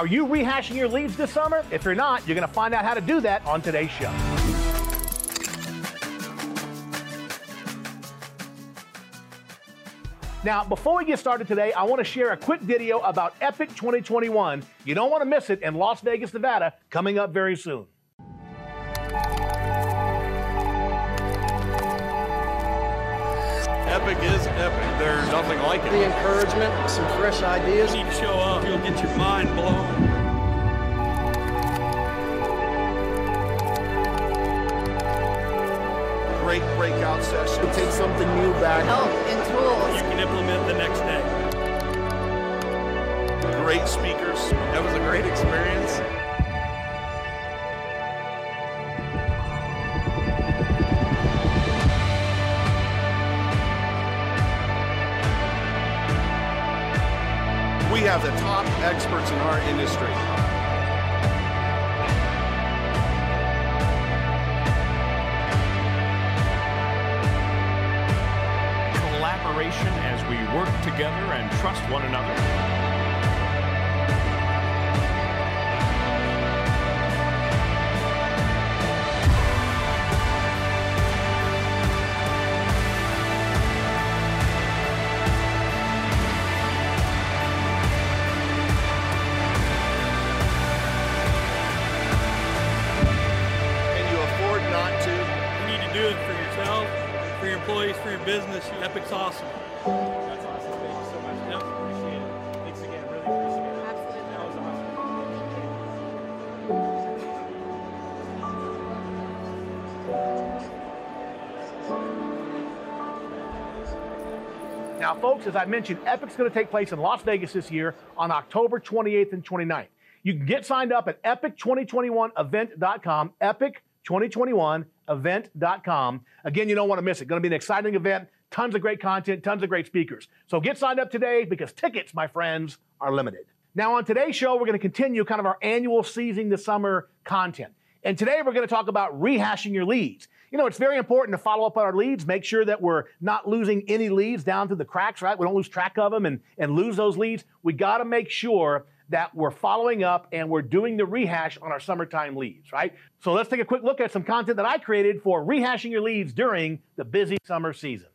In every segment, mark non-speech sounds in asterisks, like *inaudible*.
Are you rehashing your leads this summer? If you're not, you're going to find out how to do that on today's show. Now, before we get started today, I want to share a quick video about Epic 2021. You don't want to miss it in Las Vegas, Nevada, coming up very soon. Epic is epic. There's nothing like it. The encouragement, some fresh ideas. You need to show up. You'll get your mind blown. Great breakout session. Take something new back. help and tools. You can implement the next day. Great speakers. That was a great experience. The top experts in our industry. collaboration as we work together and trust one another. Now, folks, as I mentioned, Epic's going to take place in Las Vegas this year on October 28th and 29th. You can get signed up at epic2021event.com, epic2021event.com. Again, you don't want to miss it. Going to be an exciting event, tons of great content, tons of great speakers. So get signed up today because tickets, my friends, are limited. Now, on today's show, we're going to continue kind of our annual seizing the summer content. And today we're going to talk about rehashing your leads. You know, it's very important to follow up on our leads, make sure that we're not losing any leads down through the cracks, right? We don't lose track of them and, and lose those leads. We got to make sure that we're following up and we're doing the rehash on our summertime leads, right? So let's take a quick look at some content that I created for rehashing your leads during the busy summer season.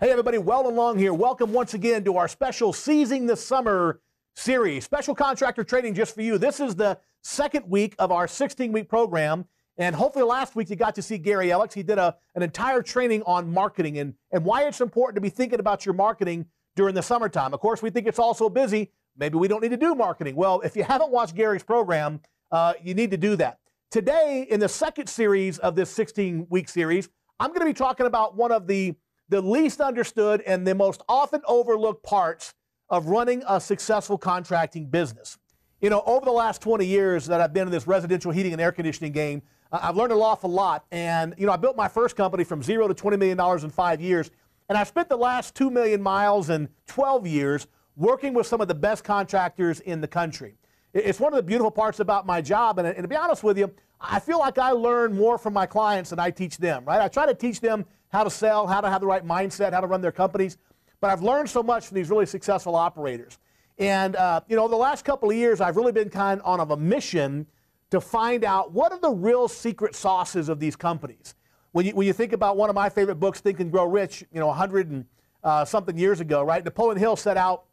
Hey, everybody, Weldon Long here. Welcome once again to our special Seizing the Summer series. Special contractor training just for you. This is the second week of our 16 week program. And hopefully, last week you got to see Gary Alex. He did a, an entire training on marketing and, and why it's important to be thinking about your marketing during the summertime. Of course, we think it's all so busy. Maybe we don't need to do marketing. Well, if you haven't watched Gary's program, uh, you need to do that. Today, in the second series of this 16 week series, I'm going to be talking about one of the the least understood and the most often overlooked parts of running a successful contracting business. You know, over the last 20 years that I've been in this residential heating and air conditioning game, I've learned an awful lot. And, you know, I built my first company from zero to $20 million in five years. And I spent the last 2 million miles in 12 years working with some of the best contractors in the country. It's one of the beautiful parts about my job. And, and to be honest with you, I feel like I learn more from my clients than I teach them, right? I try to teach them how to sell, how to have the right mindset, how to run their companies. But I've learned so much from these really successful operators. And, uh, you know, the last couple of years, I've really been kind of on a mission to find out what are the real secret sauces of these companies. When you, when you think about one of my favorite books, Think and Grow Rich, you know, 100 and uh, something years ago, right? Napoleon Hill set out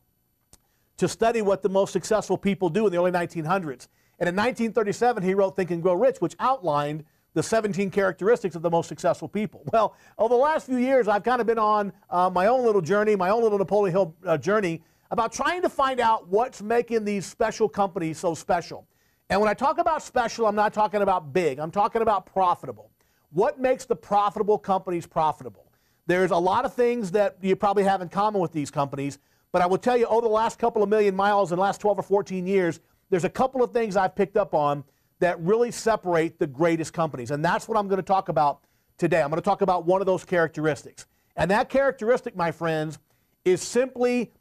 to study what the most successful people do in the early 1900s. And in 1937, he wrote Think and Grow Rich, which outlined the 17 characteristics of the most successful people. Well, over the last few years, I've kind of been on uh, my own little journey, my own little Napoleon Hill uh, journey, about trying to find out what's making these special companies so special. And when I talk about special, I'm not talking about big, I'm talking about profitable. What makes the profitable companies profitable? There's a lot of things that you probably have in common with these companies, But I will tell you, over the last couple of million miles in the last 12 or 14 years, there's a couple of things I've picked up on that really separate the greatest companies. And that's what I'm going to talk about today. I'm going to talk about one of those characteristics. And that characteristic, my friends, is simply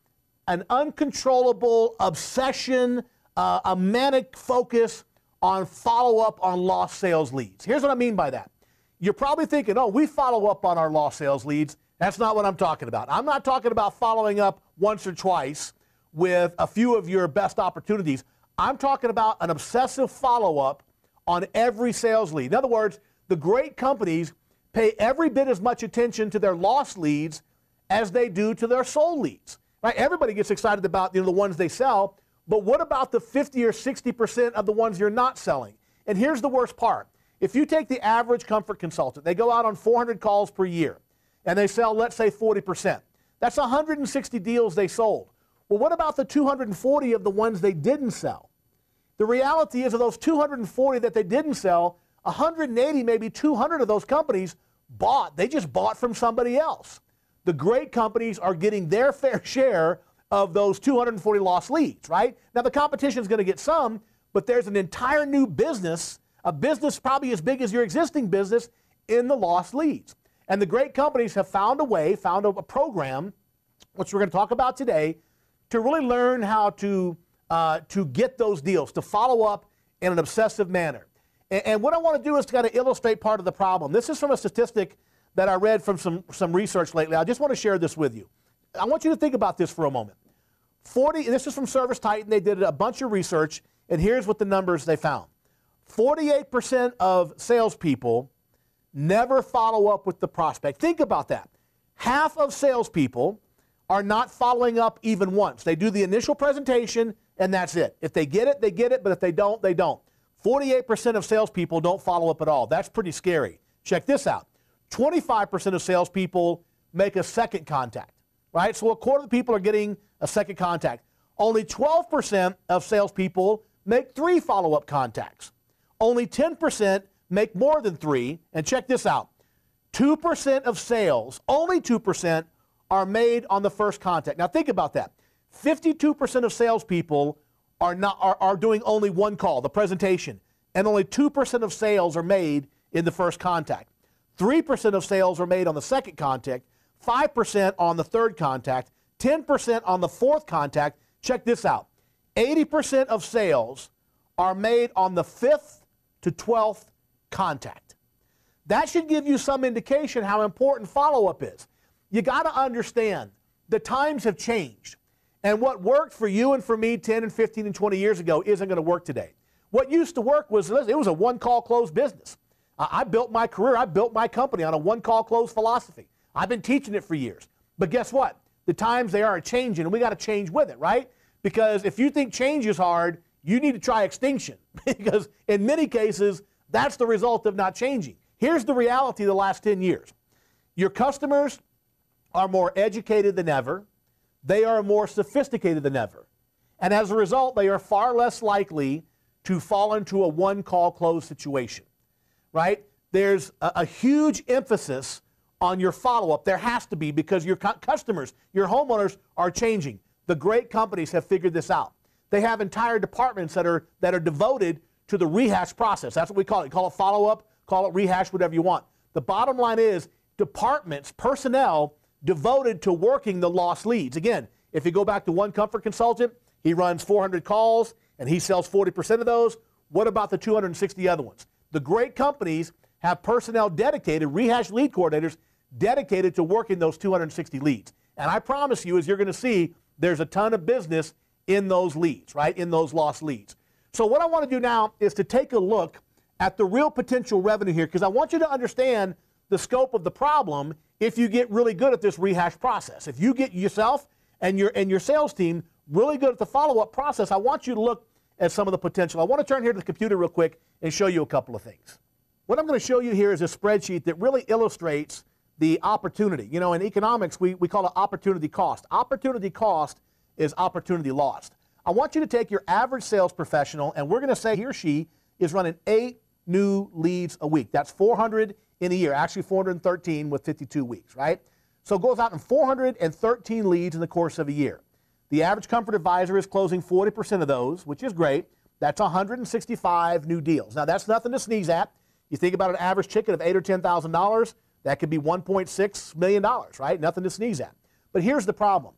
an uncontrollable obsession, uh, a manic focus on follow up on lost sales leads. Here's what I mean by that. You're probably thinking, oh, we follow up on our lost sales leads. That's not what I'm talking about. I'm not talking about following up once or twice with a few of your best opportunities. I'm talking about an obsessive follow up on every sales lead. In other words, the great companies pay every bit as much attention to their lost leads as they do to their sold leads. Right? Everybody gets excited about you know, the ones they sell, but what about the 50 or 60% of the ones you're not selling? And here's the worst part. If you take the average comfort consultant, they go out on 400 calls per year and they sell, let's say, 40%. That's 160 deals they sold. Well, what about the 240 of the ones they didn't sell? The reality is, of those 240 that they didn't sell, 180, maybe 200 of those companies bought. They just bought from somebody else. The great companies are getting their *laughs* fair share of those 240 lost leads, right? Now, the competition is going to get some, but there's an entire new business, a business probably as big as your existing business, in the lost leads. And the great companies have found a way, found a, program, which we're going to talk about today, to really learn how to, uh, to get those deals, to follow up in an obsessive manner. And, and what I want to do is to kind of illustrate part of the problem. This is from a statistic that I read from some, some research lately. I just want to share this with you. I want you to think about this for a moment. 40, this is from Service Titan. They did a bunch of research, and here's what the numbers they found 48% of salespeople never follow up with the prospect. Think about that. Half of salespeople are not following up even once. They do the initial presentation, and that's it. If they get it, they get it, but if they don't, they don't. 48% of salespeople don't follow up at all. That's pretty scary. Check this out 25% of salespeople make a second contact, right? So a quarter of the people are getting a second contact. Only 12% of salespeople make three follow up contacts. Only 10% make more than three. And check this out 2% of sales, only 2%, are made on the first contact. Now think about that. 52% of salespeople are, not, are, are doing only one call, the presentation, and only 2% of sales are made in the first contact. 3% of sales are made on the second contact, 5% on the third contact, 10% on the fourth contact. Check this out 80% of sales are made on the fifth to 12th contact. That should give you some indication how important follow up is. You got to understand the times have changed. And what worked for you and for me 10 and 15 and 20 years ago isn't going to work today. What used to work was it was a one call close business. I built my career, I built my company on a one call close philosophy. I've been teaching it for years. But guess what? The times they are changing, and we got to change with it, right? Because if you think change is hard, you need to try extinction. *laughs* because in many cases, that's the result of not changing. Here's the reality of the last 10 years your customers are more educated than ever, they are more sophisticated than ever. And as a result, they are far less likely to fall into a one call close situation right? There's a, a huge emphasis on your follow up. There has to be because your customers, your homeowners are changing. The great companies have figured this out. They have entire departments that are, that are devoted to the rehash process. That's what we call it. Call it follow up, call it rehash, whatever you want. The bottom line is departments, personnel devoted to working the lost leads. Again, if you go back to one comfort consultant, he runs 400 calls and he sells 40% of those. What about the 260 other ones? The great companies have personnel dedicated, rehash lead coordinators dedicated to working those 260 leads. And I promise you, as you're going to see, there's a ton of business in those leads, right? In those lost leads. So, what I want to do now is to take a look at the real potential revenue here because I want you to understand the scope of the problem if you get really good at this rehash process. If you get yourself and your and your sales team really good at the follow-up process, I want you to look at some of the potential. I want to turn here to the computer real quick and show you a couple of things. What I'm going to show you here is a spreadsheet that really illustrates the opportunity. You know, in economics, we, we call it opportunity cost. Opportunity cost is opportunity lost. I want you to take your average sales professional, and we're going to say he or she is running eight new leads a week. That's 400 in a year, actually 413 with 52 weeks, right? So it goes out in 413 leads in the course of a year. The average comfort advisor is closing 40% of those, which is great. That's 165 new deals. Now, that's nothing to sneeze at. You think about an average ticket of eight or ten thousand dollars, that could be 1.6 million dollars, right? Nothing to sneeze at. But here's the problem: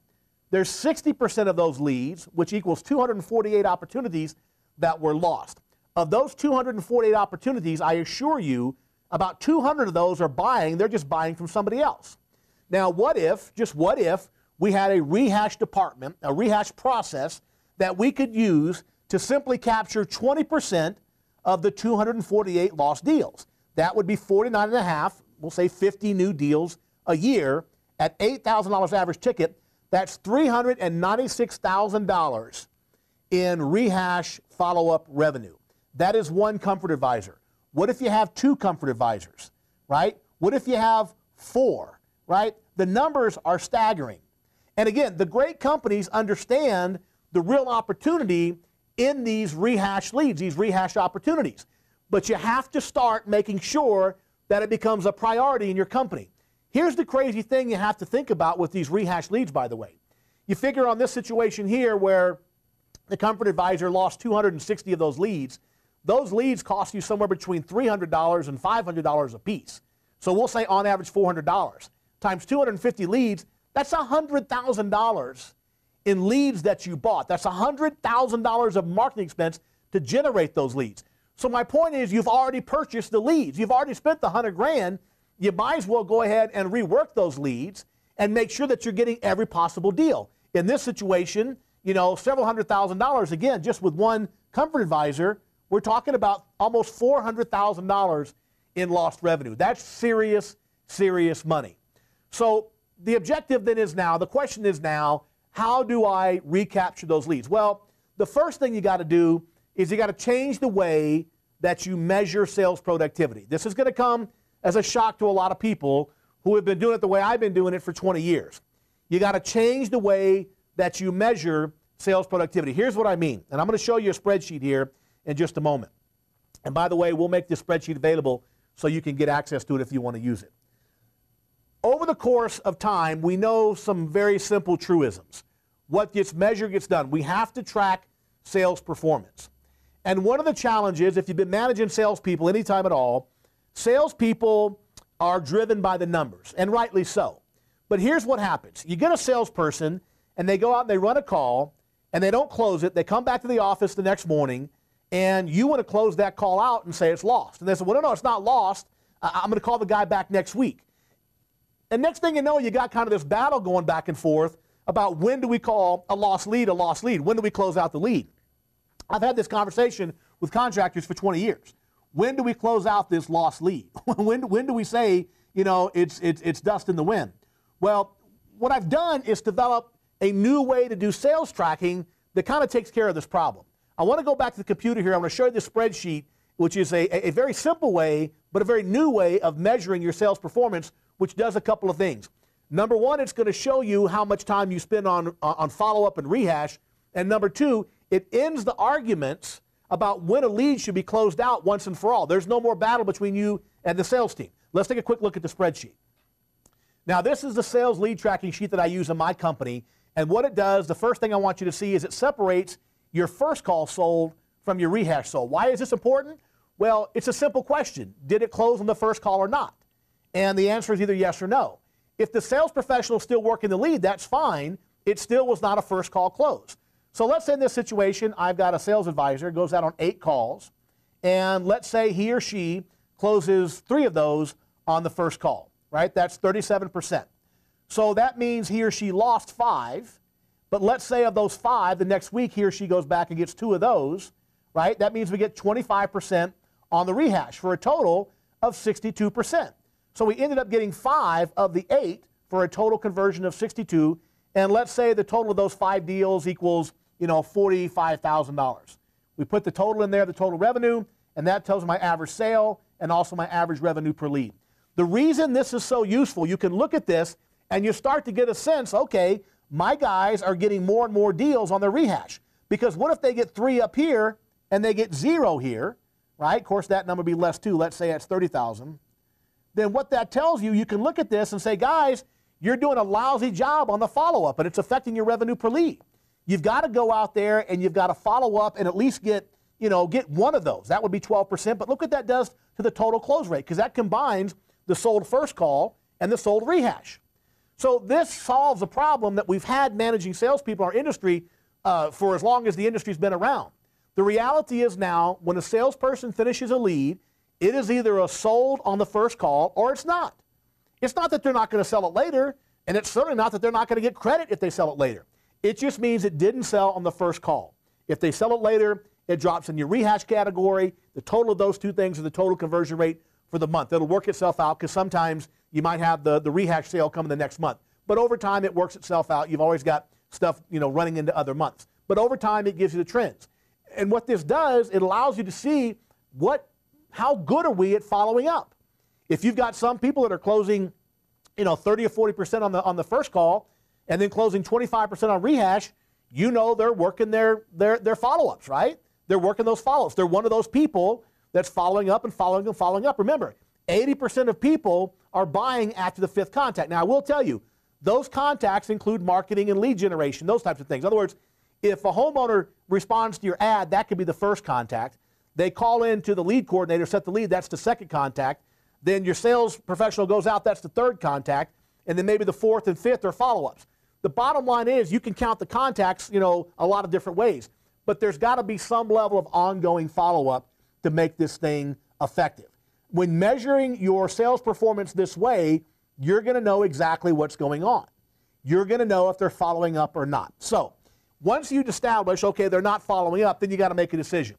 there's 60% of those leads, which equals 248 opportunities that were lost. Of those 248 opportunities, I assure you, about 200 of those are buying. They're just buying from somebody else. Now, what if, just what if, we had a rehash department, a rehash process that we could use to simply capture 20% of the 248 lost deals? That would be 49 and a half, we'll say 50 new deals a year at $8,000 average ticket. That's $396,000 in rehash follow up revenue. That is one comfort advisor. What if you have two comfort advisors, right? What if you have four, right? The numbers are staggering. And again, the great companies understand the real opportunity in these rehash leads, these rehash opportunities. But you have to start making sure that it becomes a priority in your company. Here's the crazy thing you have to think about with these rehash leads, by the way. You figure on this situation here where the comfort advisor lost 260 of those leads, those leads cost you somewhere between $300 and $500 a piece. So we'll say on average $400 times 250 leads, that's $100,000 in leads that you bought. That's $100,000 of marketing expense to generate those leads. So my point is you've already purchased the leads. You've already spent the 100 grand. You might as well go ahead and rework those leads and make sure that you're getting every possible deal. In this situation, you know, several hundred thousand dollars again just with one comfort advisor, we're talking about almost $400,000 in lost revenue. That's serious serious money. So the objective then is now, the question is now, how do I recapture those leads? Well, the first thing you got to do is you got to change the way that you measure sales productivity. This is going to come as a shock to a lot of people who have been doing it the way I've been doing it for 20 years. You got to change the way that you measure sales productivity. Here's what I mean, and I'm going to show you a spreadsheet here in just a moment. And by the way, we'll make this spreadsheet available so you can get access to it if you want to use it over the course of time, we know some very simple truisms. What gets measured gets done. We have to track sales performance. And one of the challenges, if you've been managing salespeople anytime at all, salespeople are driven by the numbers, and rightly so. But here's what happens you get a salesperson, and they go out and they run a call, and they don't close it. They come back to the office the next morning, and you want to close that call out and say it's lost. And they say, well, no, no, it's not lost. I'm going to call the guy back next week. And next thing you know, you got kind of this battle going back and forth about when do we call a lost lead a lost lead? When do we close out the lead? I've had this conversation with contractors for 20 years. When do we close out this lost lead? *laughs* when, when do we say, you know, it's, it's, it's dust in the wind? Well, what I've done is develop a new way to do sales tracking that kind of takes care of this problem. I want to go back to the computer here. I'm going to show you this spreadsheet, which is a, a very simple way, but a very new way of measuring your sales performance which does a couple of things. Number one, it's going to show you how much time you spend on, on follow up and rehash. And number two, it ends the arguments about when a lead should be closed out once and for all. There's no more battle between you and the sales team. Let's take a quick look at the spreadsheet. Now, this is the sales lead tracking sheet that I use in my company. And what it does, the first thing I want you to see is it separates your first call sold from your rehash sold. Why is this important? Well, it's a simple question Did it close on the first call or not? And the answer is either yes or no. If the sales professional is still working the lead, that's fine. It still was not a first call close. So let's say in this situation, I've got a sales advisor, goes out on eight calls, and let's say he or she closes three of those on the first call, right? That's 37%. So that means he or she lost five, but let's say of those five, the next week he or she goes back and gets two of those, right? That means we get 25% on the rehash for a total of 62%. So we ended up getting five of the eight for a total conversion of 62. And let's say the total of those five deals equals, you know, $45,000. We put the total in there, the total revenue, and that tells my average sale and also my average revenue per lead. The reason this is so useful, you can look at this and you start to get a sense, okay, my guys are getting more and more deals on their rehash. Because what if they get three up here and they get zero here, right? Of course, that number would be less too. Let's say it's 30,000 then what that tells you, you can look at this and say, guys, you're doing a lousy job on the follow up and it's affecting your revenue per lead. You've got to go out there and you've got to follow up and at least get, you know, get one of those. That would be 12%. But look what that does to the total close rate because that combines the sold first call and the sold rehash. So this solves a problem that we've had managing salespeople in our industry uh, for as long as the industry's been around. The reality is now, when a salesperson finishes a lead, it is either a sold on the first call or it's not. It's not that they're not going to sell it later, and it's certainly not that they're not going to get credit if they sell it later. It just means it didn't sell on the first call. If they sell it later, it drops in your rehash category. The total of those two things are the total conversion rate for the month. It'll work itself out because sometimes you might have the, the rehash sale coming the next month. But over time, it works itself out. You've always got stuff you know running into other months. But over time, it gives you the trends. And what this does, it allows you to see what, how good are we at following up. If you've got some people that are closing, you know, 30 or 40 percent on the on the first call, and then closing 25 percent on rehash, you know they're working their their their follow-ups, right? They're working those follow-ups. They're one of those people that's following up and following and following up. Remember, 80% of people are buying after the fifth contact. Now, I will tell you, those contacts include marketing and lead generation, those types of things. In other words, if a homeowner responds to your ad, that could be the first contact. They call in to the lead coordinator, set the lead, that's the second contact. Then your sales professional goes out, that's the third contact. And then maybe the fourth and fifth are follow ups. The bottom line is you can count the contacts, you know, a lot of different ways. But there's got to be some level of ongoing follow up to make this thing effective. When measuring your sales performance this way, you're going to know exactly what's going on. You're going to know if they're following up or not. So, once you establish, okay, they're not following up, then you got to make a decision.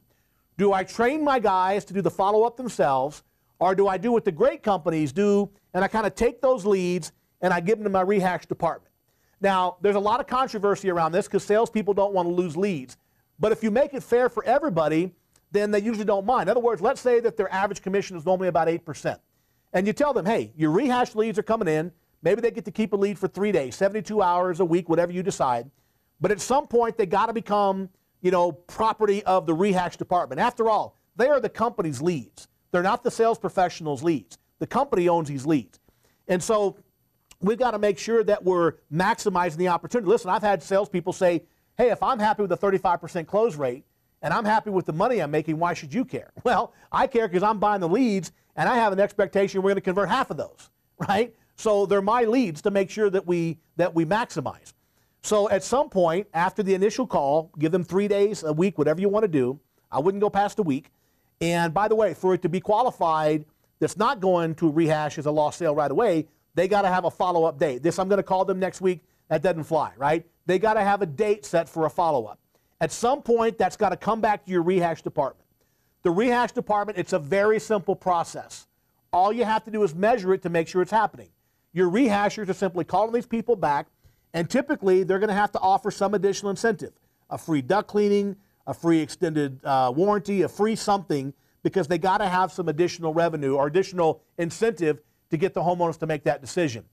Do I train my guys to do the follow up themselves, or do I do what the great companies do and I kind of take those leads and I give them to my rehash department? Now, there's a lot of controversy around this because salespeople don't want to lose leads. But if you make it fair for everybody, then they usually don't mind. In other words, let's say that their average commission is normally about 8%. And you tell them, hey, your rehash leads are coming in. Maybe they get to keep a lead for three days, 72 hours a week, whatever you decide. But at some point, they got to become, you know, property of the rehash department. After all, they are the company's leads. They're not the sales professional's leads. The company owns these leads. And so we've got to make sure that we're maximizing the opportunity. Listen, I've had salespeople say, hey, if I'm happy with a 35% close rate and I'm happy with the money I'm making, why should you care? *laughs* Well, I care because I'm buying the leads and I have an expectation we're going to convert half of those, *laughs* right? So they're my leads to make sure that we that we maximize. So at some point after the initial call, give them three days, a week, whatever you want to do. I wouldn't go past a week. And by the way, for it to be qualified, that's not going to rehash as a lost sale right away. They got to have a follow-up date. This I'm going to call them next week. That doesn't fly, right? They got to have a date set for a follow-up. At some point, that's got to come back to your rehash department. The rehash department, it's a very simple process. All you have to do is measure it to make sure it's happening. Your rehashers are simply calling these people back, and typically they're going to have to offer some additional incentive a free duct cleaning, a free extended uh, warranty, a free something, because they got to have some additional revenue or additional incentive to get the homeowners to make that decision.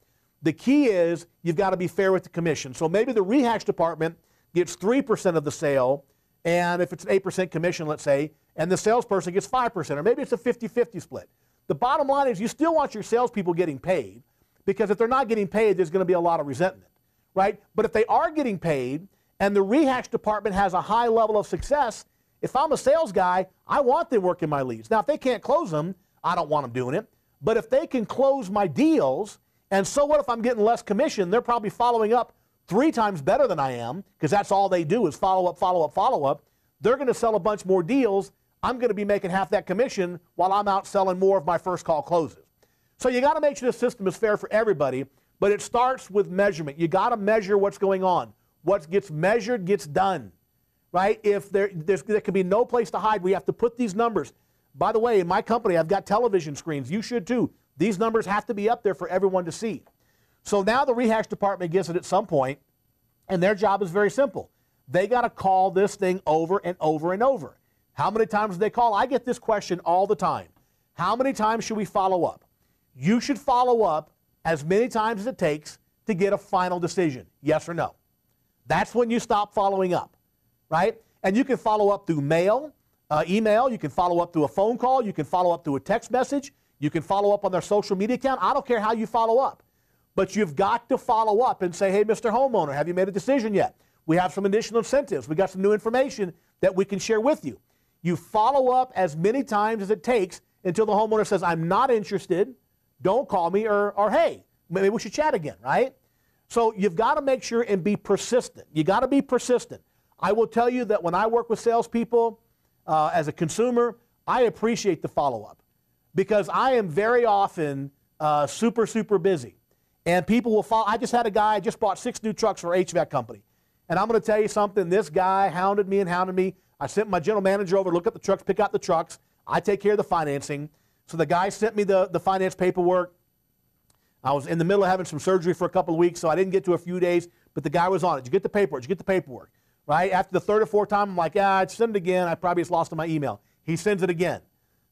The key is you've got to be fair with the commission. So maybe the rehash department gets 3% of the sale, and if it's an 8% commission, let's say, and the salesperson gets 5%, or maybe it's a 50 50 split. The bottom line is you still want your salespeople getting paid because if they're not getting paid, there's going to be a lot of resentment, right? But if they are getting paid and the rehash department has a high level of success, if I'm a sales guy, I want them working my leads. Now, if they can't close them, I don't want them doing it. But if they can close my deals, and so what if I'm getting less commission? They're probably following up three times better than I am because that's all they do is follow up, follow up, follow up. They're going to sell a bunch more deals I'm going to be making half that commission while I'm out selling more of my first call closes. So you got to make sure the system is fair for everybody, but it starts with measurement. You got to measure what's going on. What gets measured gets done, right? If there, there can be no place to hide, we have to put these numbers. By the way, in my company, I've got television screens. You should too. These numbers have to be up there for everyone to see. So now the rehash department gets it at some point, and their job is very simple. They got to call this thing over and over and over. How many times do they call? I get this question all the time. How many times should we follow up? You should follow up as many times as it takes to get a final decision, yes or no. That's when you stop following up, right? And you can follow up through mail, uh, email, you can follow up through a phone call, you can follow up through a text message, you can follow up on their social media account. I don't care how you follow up. But you've got to follow up and say, hey, Mr. Homeowner, have you made a decision yet? We have some additional incentives. We got some new information that we can share with you. You follow up as many times as it takes until the homeowner says, I'm not interested, don't call me, or, or hey, maybe we should chat again, right? So you've got to make sure and be persistent. You got to be persistent. I will tell you that when I work with salespeople uh, as a consumer, I appreciate the follow up because I am very often uh, super, super busy. And people will follow. I just had a guy, I just bought six new trucks for HVAC company. And I'm going to tell you something. This guy hounded me and hounded me. I sent my general manager over to look at the trucks, pick out the trucks. I take care of the financing. So the guy sent me the, the finance paperwork. I was in the middle of having some surgery for a couple of weeks, so I didn't get to a few days, but the guy was on it. Did you get the paperwork? Did you get the paperwork? Right? After the third or fourth time, I'm like, yeah, I'd send it again. I probably just lost in my email. He sends it again.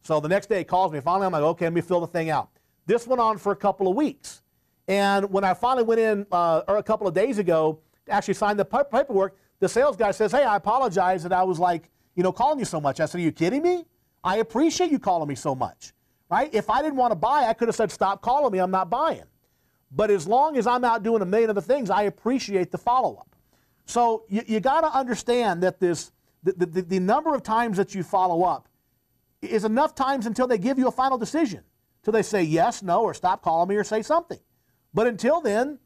So the next day he calls me. Finally, I'm like, okay, let me fill the thing out. This went on for a couple of weeks. And when I finally went in uh, a couple of days ago to actually sign the paperwork, the sales guy says, hey, I apologize that I was like, you know, calling you so much. I said, are you kidding me? I appreciate you calling me so much, right? If I didn't want to buy, I could have said, stop calling me. I'm not buying. But as long as I'm out doing a million other things, I appreciate the follow up. So you, you got to understand that this, the, the, the number of times that you follow up is enough times until they give you a final decision, till they say yes, no, or stop calling me or say something. But until then,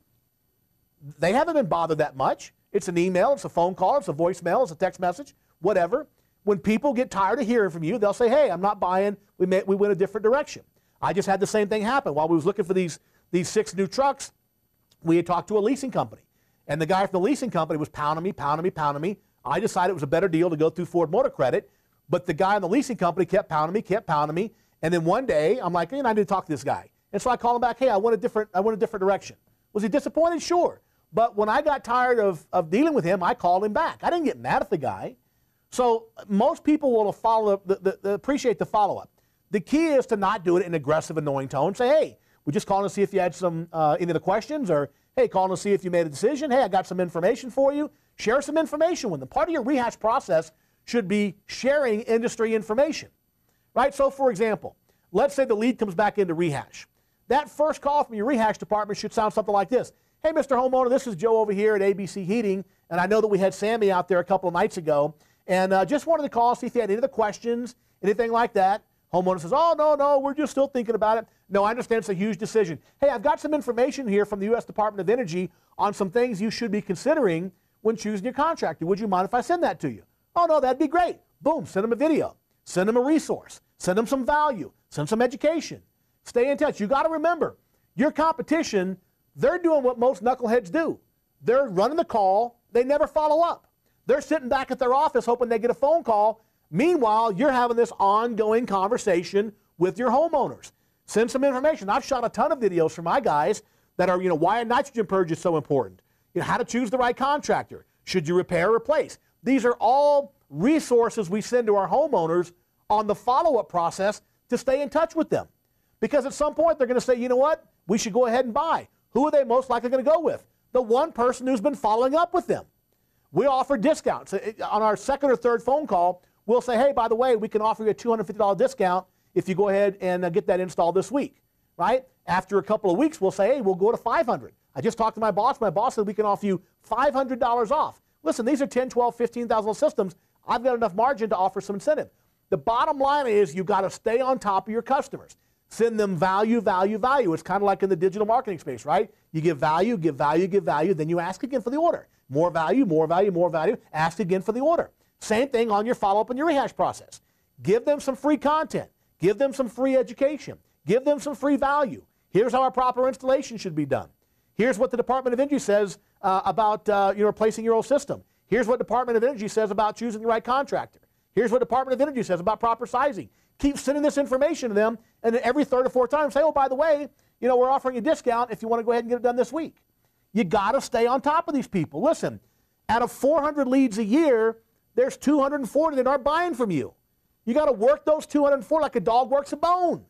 they haven't been bothered that much. It's an email, it's a phone call, it's a voicemail, it's a text message, whatever. When people get tired of hearing from you, they'll say, "Hey, I'm not buying. We may, we went a different direction." I just had the same thing happen while we was looking for these these six new trucks. We had talked to a leasing company, and the guy from the leasing company was pounding me, pounding me, pounding me. I decided it was a better deal to go through Ford Motor Credit, but the guy in the leasing company kept pounding me, kept pounding me, and then one day I'm like, "You know, I need to talk to this guy." And so I called him back, "Hey, I want a different, I want a different direction." Was he disappointed? Sure. But when I got tired of, of dealing with him, I called him back. I didn't get mad at the guy. So most people will follow the, the, the appreciate the follow up. The key is to not do it in an aggressive, annoying tone. Say, hey, we're just calling to see if you had some uh, any of the questions, or hey, calling to see if you made a decision. Hey, I got some information for you. Share some information with them. Part of your rehash process should be sharing industry information, right? So, for example, let's say the lead comes back into rehash. That first call from your rehash department should sound something like this Hey, Mr. Homeowner, this is Joe over here at ABC Heating, and I know that we had Sammy out there a couple of nights ago, and uh, just wanted to call, see if you had any other questions, anything like that. Homeowner says, Oh, no, no, we're just still thinking about it. No, I understand it's a huge decision. Hey, I've got some information here from the U.S. Department of Energy on some things you should be considering when choosing your contractor. Would you mind if I send that to you? Oh, no, that'd be great. Boom, send them a video, send them a resource, send them some value, send some education. Stay in touch. You got to remember, your competition they're doing what most knuckleheads do. They're running the call, they never follow up. They're sitting back at their office hoping they get a phone call. Meanwhile, you're having this ongoing conversation with your homeowners. Send some information. I've shot a ton of videos for my guys that are, you know, why a nitrogen purge is so important. You know, how to choose the right contractor. Should you repair or replace? These are all resources we send to our homeowners on the follow-up process to stay in touch with them. Because at some point they're going to say, you know what, we should go ahead and buy. Who are they most likely going to go with? The one person who's been following up with them. We offer discounts. On our second or third phone call, we'll say, hey, by the way, we can offer you a $250 discount if you go ahead and uh, get that installed this week, right? After a couple of weeks, we'll say, hey, we'll go to 500. I just talked to my boss. My boss said we can offer you $500 off. Listen, these are 10, 12, 15,000 systems. I've got enough margin to offer some incentive. The bottom line is you've got to stay on top of your customers. Send them value, value, value. It's kind of like in the digital marketing space, right? You give value, give value, give value, then you ask again for the order. More value, more value, more value, ask again for the order. Same thing on your follow up and your rehash process. Give them some free content, give them some free education, give them some free value. Here's how a proper installation should be done. Here's what the Department of Energy says uh, about uh, you know, replacing your old system. Here's what Department of Energy says about choosing the right contractor. Here's what Department of Energy says about proper sizing. Keep sending this information to them, and then every third or fourth time say, oh, by the way, you know, we're offering a discount if you want to go ahead and get it done this week. You got to stay on top of these people. Listen, out of 400 leads a year, there's 240 that aren't buying from you. You got to work those 204 like a dog works a bone.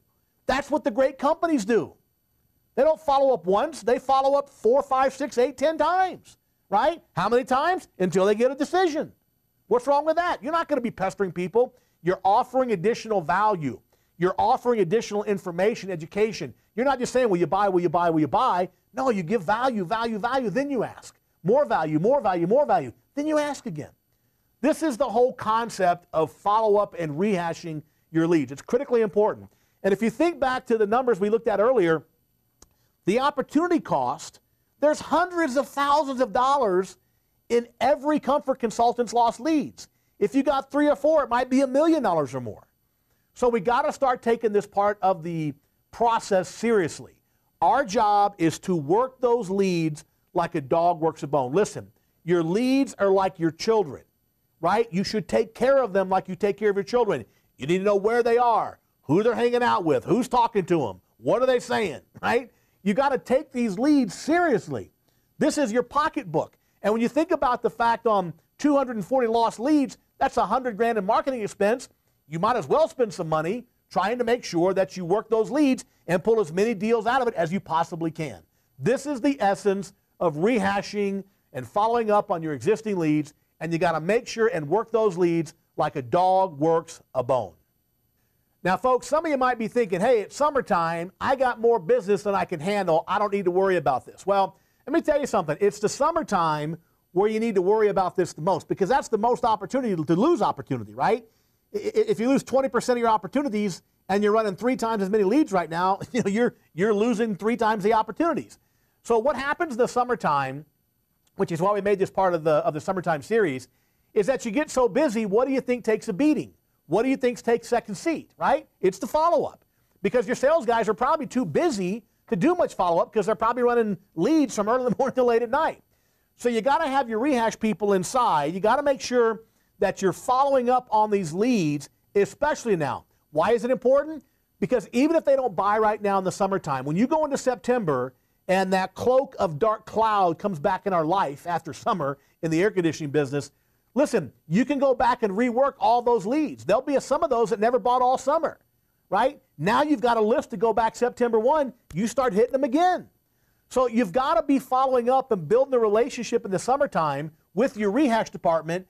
That's what the great companies do. They don't follow up once, they follow up four, five, six, eight, ten times. Right? How many times? Until they get a decision. What's wrong with that? You're not going to be pestering people. You're offering additional value. You're offering additional information, education. You're not just saying, will you buy, will you buy, will you buy? No, you give value, value, value, then you ask. More value, more value, more value. then you ask again. This is the whole concept of follow up and rehashing your leads. It's critically important. And if you think back to the numbers we looked at earlier, the opportunity cost, there's hundreds of thousands of dollars in every comfort consultant's lost leads. If you got three or four, it might be a million dollars or more. So we got to start taking this part of the process seriously. Our job is to work those leads like a dog works a bone. Listen, your leads are like your children, right? You should take care of them like you take care of your children. You need to know where they are, who they're hanging out with, who's talking to them, what are they saying, right? You got to take these leads seriously. This is your pocketbook. And when you think about the fact um, on 240 lost leads, that's a 100 grand in marketing expense. You might as well spend some money trying to make sure that you work those leads and pull as many deals out of it as you possibly can. This is the essence of rehashing and following up on your existing leads, and you got to make sure and work those leads like a dog works a bone. Now, folks, some of you might be thinking, hey, it's summertime. I got more business than I can handle. I don't need to worry about this. Well, let me tell you something. It's the summertime where you need to worry about this the most because that's the most opportunity to lose opportunity, right? If you lose 20% of your opportunities and you're running three times as many leads right now, *laughs* you know, you're, you're losing three times the opportunities. So what happens in the summertime, which is why we made this part of the, of the summertime series, is that you get so busy, what do you think takes a beating? What do you think takes second seat, right? It's the follow up. Because your sales guys are probably too busy to do much follow up because they're probably running leads from early in the *laughs* morning to late at night. So you got to have your rehash people inside. You got to make sure that you're following up on these leads, especially now. Why is it important? Because even if they don't buy right now in the summertime, when you go into September and that cloak of dark cloud comes back in our life after summer in the air conditioning business, Listen, you can go back and rework all those leads. There'll be some of those that never bought all summer, right? Now you've got a list to go back September 1, you start hitting them again. So you've got to be following up and building a relationship in the summertime with your rehash department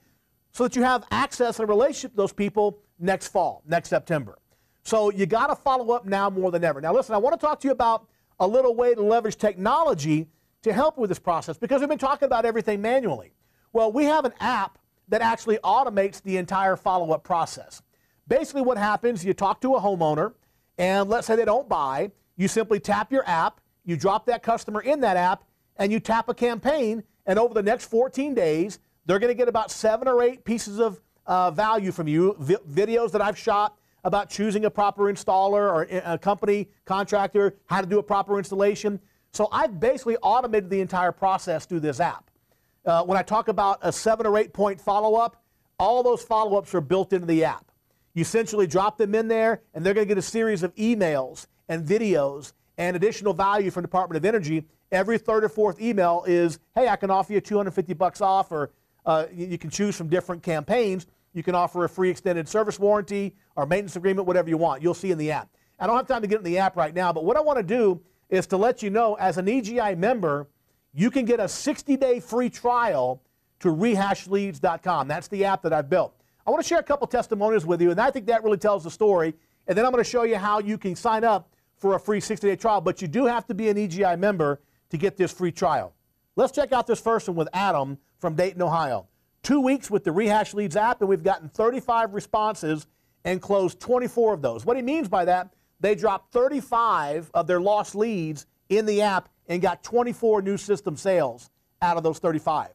so that you have access and a relationship to those people next fall, next September. So you got to follow up now more than ever. Now, listen, I want to talk to you about a little way to leverage technology to help with this process because we've been talking about everything manually. Well, we have an app that actually automates the entire follow up process. Basically, what happens, you talk to a homeowner, and let's say they don't buy, you simply tap your app, you drop that customer in that app, and you tap a campaign, and over the next 14 days, they're going to get about seven or eight pieces of uh, value from you, vi- videos that I've shot about choosing a proper installer or a company contractor, how to do a proper installation. So I've basically automated the entire process through this app. Uh, when I talk about a seven or eight point follow up, all those follow ups are built into the app. You essentially drop them in there, and they're going to get a series of emails and videos and additional value from Department of Energy. Every third or fourth email is, "Hey, I can offer you 250 bucks off," or uh, you can choose from different campaigns. You can offer a free extended service warranty or maintenance agreement, whatever you want. You'll see in the app. I don't have time to get in the app right now, but what I want to do is to let you know, as an EGI member, you can get a 60 day free trial to rehashleads.com. That's the app that I've built. I want to share a couple testimonials with you, and I think that really tells the story. And then I'm going to show you how you can sign up for a free 60 day trial, but you do have to be an EGI member to get this free trial. Let's check out this first one with Adam from Dayton, Ohio. Two weeks with the Rehash Leads app, and we've gotten 35 responses and closed 24 of those. What he means by that, they dropped 35 of their lost leads in the app and got 24 new system sales out of those 35.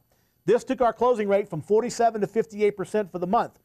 This took our closing rate from 47 to 58% for the month.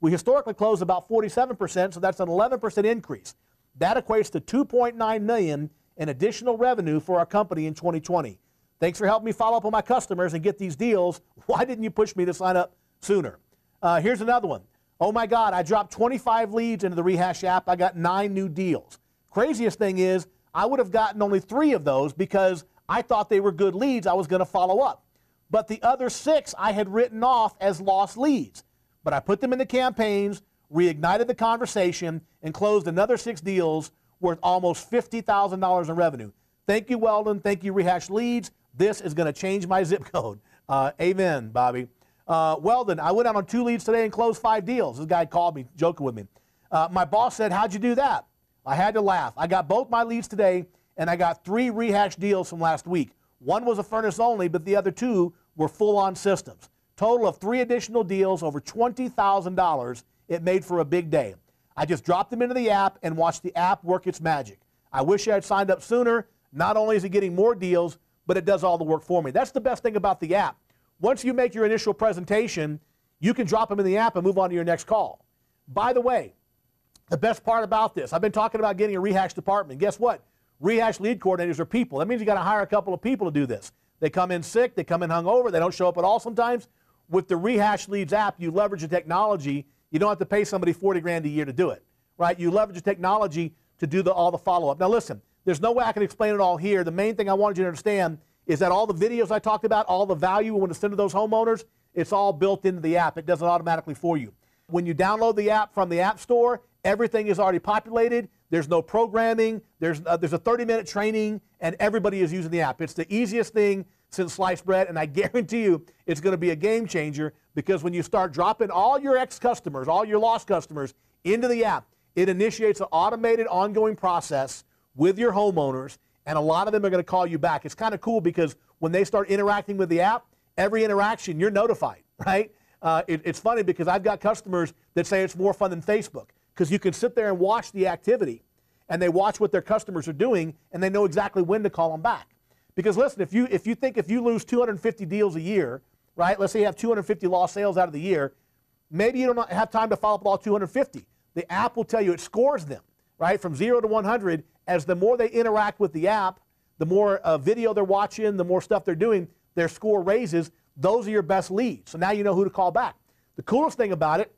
We historically close about 47%, so that's an 11% increase. That equates to 2.9 million in additional revenue for our company in 2020. Thanks for helping me follow up on my customers and get these deals. *laughs* Why didn't you push me to sign up sooner? Uh, here's another one. Oh my God, I dropped 25 leads into the Rehash app. I got nine new deals. Craziest thing is, I would have gotten only three of those because I thought they were good leads. I was going to follow up. But the other six I had written off as lost leads. But I put them in the campaigns, reignited the conversation, and closed another six deals worth almost $50,000 in revenue. Thank you, Weldon. Thank you, Rehash Leads. This is going to change my *laughs* zip code. Uh, amen, Bobby. Uh, Weldon, I went out on two leads today and closed five deals. This guy called me, joking with me. Uh, my boss said, How'd you do that? I had to laugh. I got both my leads today, and I got three rehash deals from last week. One was a furnace only, but the other two were full on systems. Total of three additional deals, over $20,000. It made for a big day. I just dropped them into the app and watched the app work its magic. I wish I had signed up sooner. Not only is it getting more deals, but it does all the work for me. That's the best thing about the app. Once you make your initial presentation, you can drop them in the app and move on to your next call. By the way, the best part about this, I've been talking about getting a rehash department. Guess what? Rehash lead coordinators are people. That means you got to hire a couple of people to do this. They come in sick, they come in hungover, they don't show up at all sometimes. With the Rehash Leads app, you leverage the technology. You don't have to pay somebody 40 grand a year to do it, right? You leverage the technology to do the, all the follow up. Now, listen, there's no way I can explain it all here. The main thing I wanted you to understand is that all the videos I talked about, all the value we want to send to those homeowners, it's all built into the app. It does it automatically for you. When you download the app from the App Store, everything is already populated. There's no programming. There's, uh, there's a 30 minute training, and everybody is using the app. It's the easiest thing since sliced bread, and I *laughs* guarantee you it's going to be a game changer because when you start dropping all your ex customers, all your lost customers into the app, it initiates an automated ongoing process with your homeowners, and a lot of them are going to call you back. It's kind of cool because when they start interacting with the app, every interaction you're notified, *laughs* right? Uh, it, it's funny because I've got customers that say it's more fun than Facebook because you can sit there and watch the activity and they watch what their customers are doing and they know exactly when to call them back. Because listen, if you if you think if you lose 250 deals a year, right? Let's say you have 250 lost sales out of the year, maybe you don't have time to follow up with all 250. The app will tell you it scores them, right, from 0 to 100 as the more they interact with the app, the more uh, video they're watching, the more stuff they're doing, their score raises. Those are your best leads. So now you know who to call back. The coolest thing about it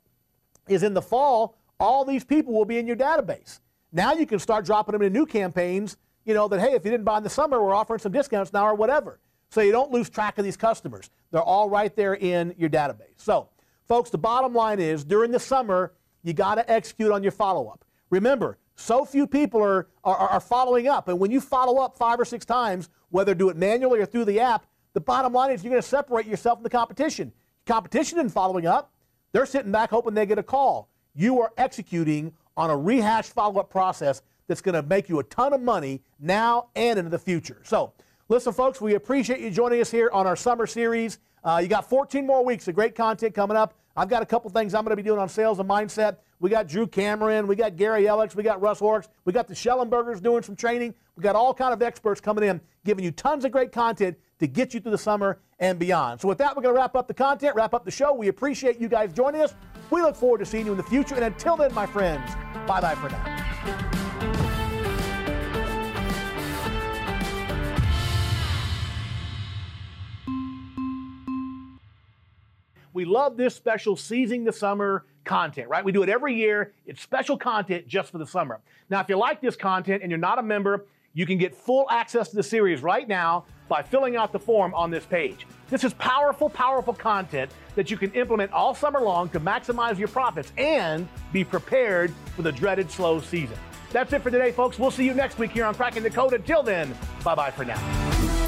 is in the fall, all these people will be in your database. Now you can start dropping them into new campaigns, you know, that, hey, if you didn't buy in the summer, we're offering some discounts now or whatever. So you don't lose track of these customers. They're all right there in your database. So, folks, the bottom line is during the summer, you got to execute on your follow up. Remember, so few people are, are, are, following up. And when you follow up five or six times, whether do it manually or through the app, the bottom line is you're going to separate yourself from the competition. Competition isn't following up. They're sitting back hoping they get a call. You are executing on a rehash follow up process that's going to make you a ton of money now and into the future. So, listen, folks, we appreciate you joining us here on our summer series. Uh, you got 14 more weeks of great content coming up. I've got a couple things I'm going to be doing on sales and mindset. We got Drew Cameron, we got Gary Ellicks, we got Russ Horrocks, we got the Schellenbergers doing some training. We got all kind of experts coming in, giving you tons of great content to get you through the summer and beyond. So with that, we're going to wrap up the content, wrap up the show. We appreciate you guys joining us. We look forward to seeing you in the future. And until then, my friends, bye bye for now. We love this special Seizing the Summer content, right? We do it every year. It's special content just for the summer. Now, if you like this content and you're not a member, you can get full access to the series right now by filling out the form on this page. This is powerful, powerful content that you can implement all summer long to maximize your profits and be prepared for the dreaded slow season. That's it for today, folks. We'll see you next week here on Cracking the Code. Until then, bye bye for now.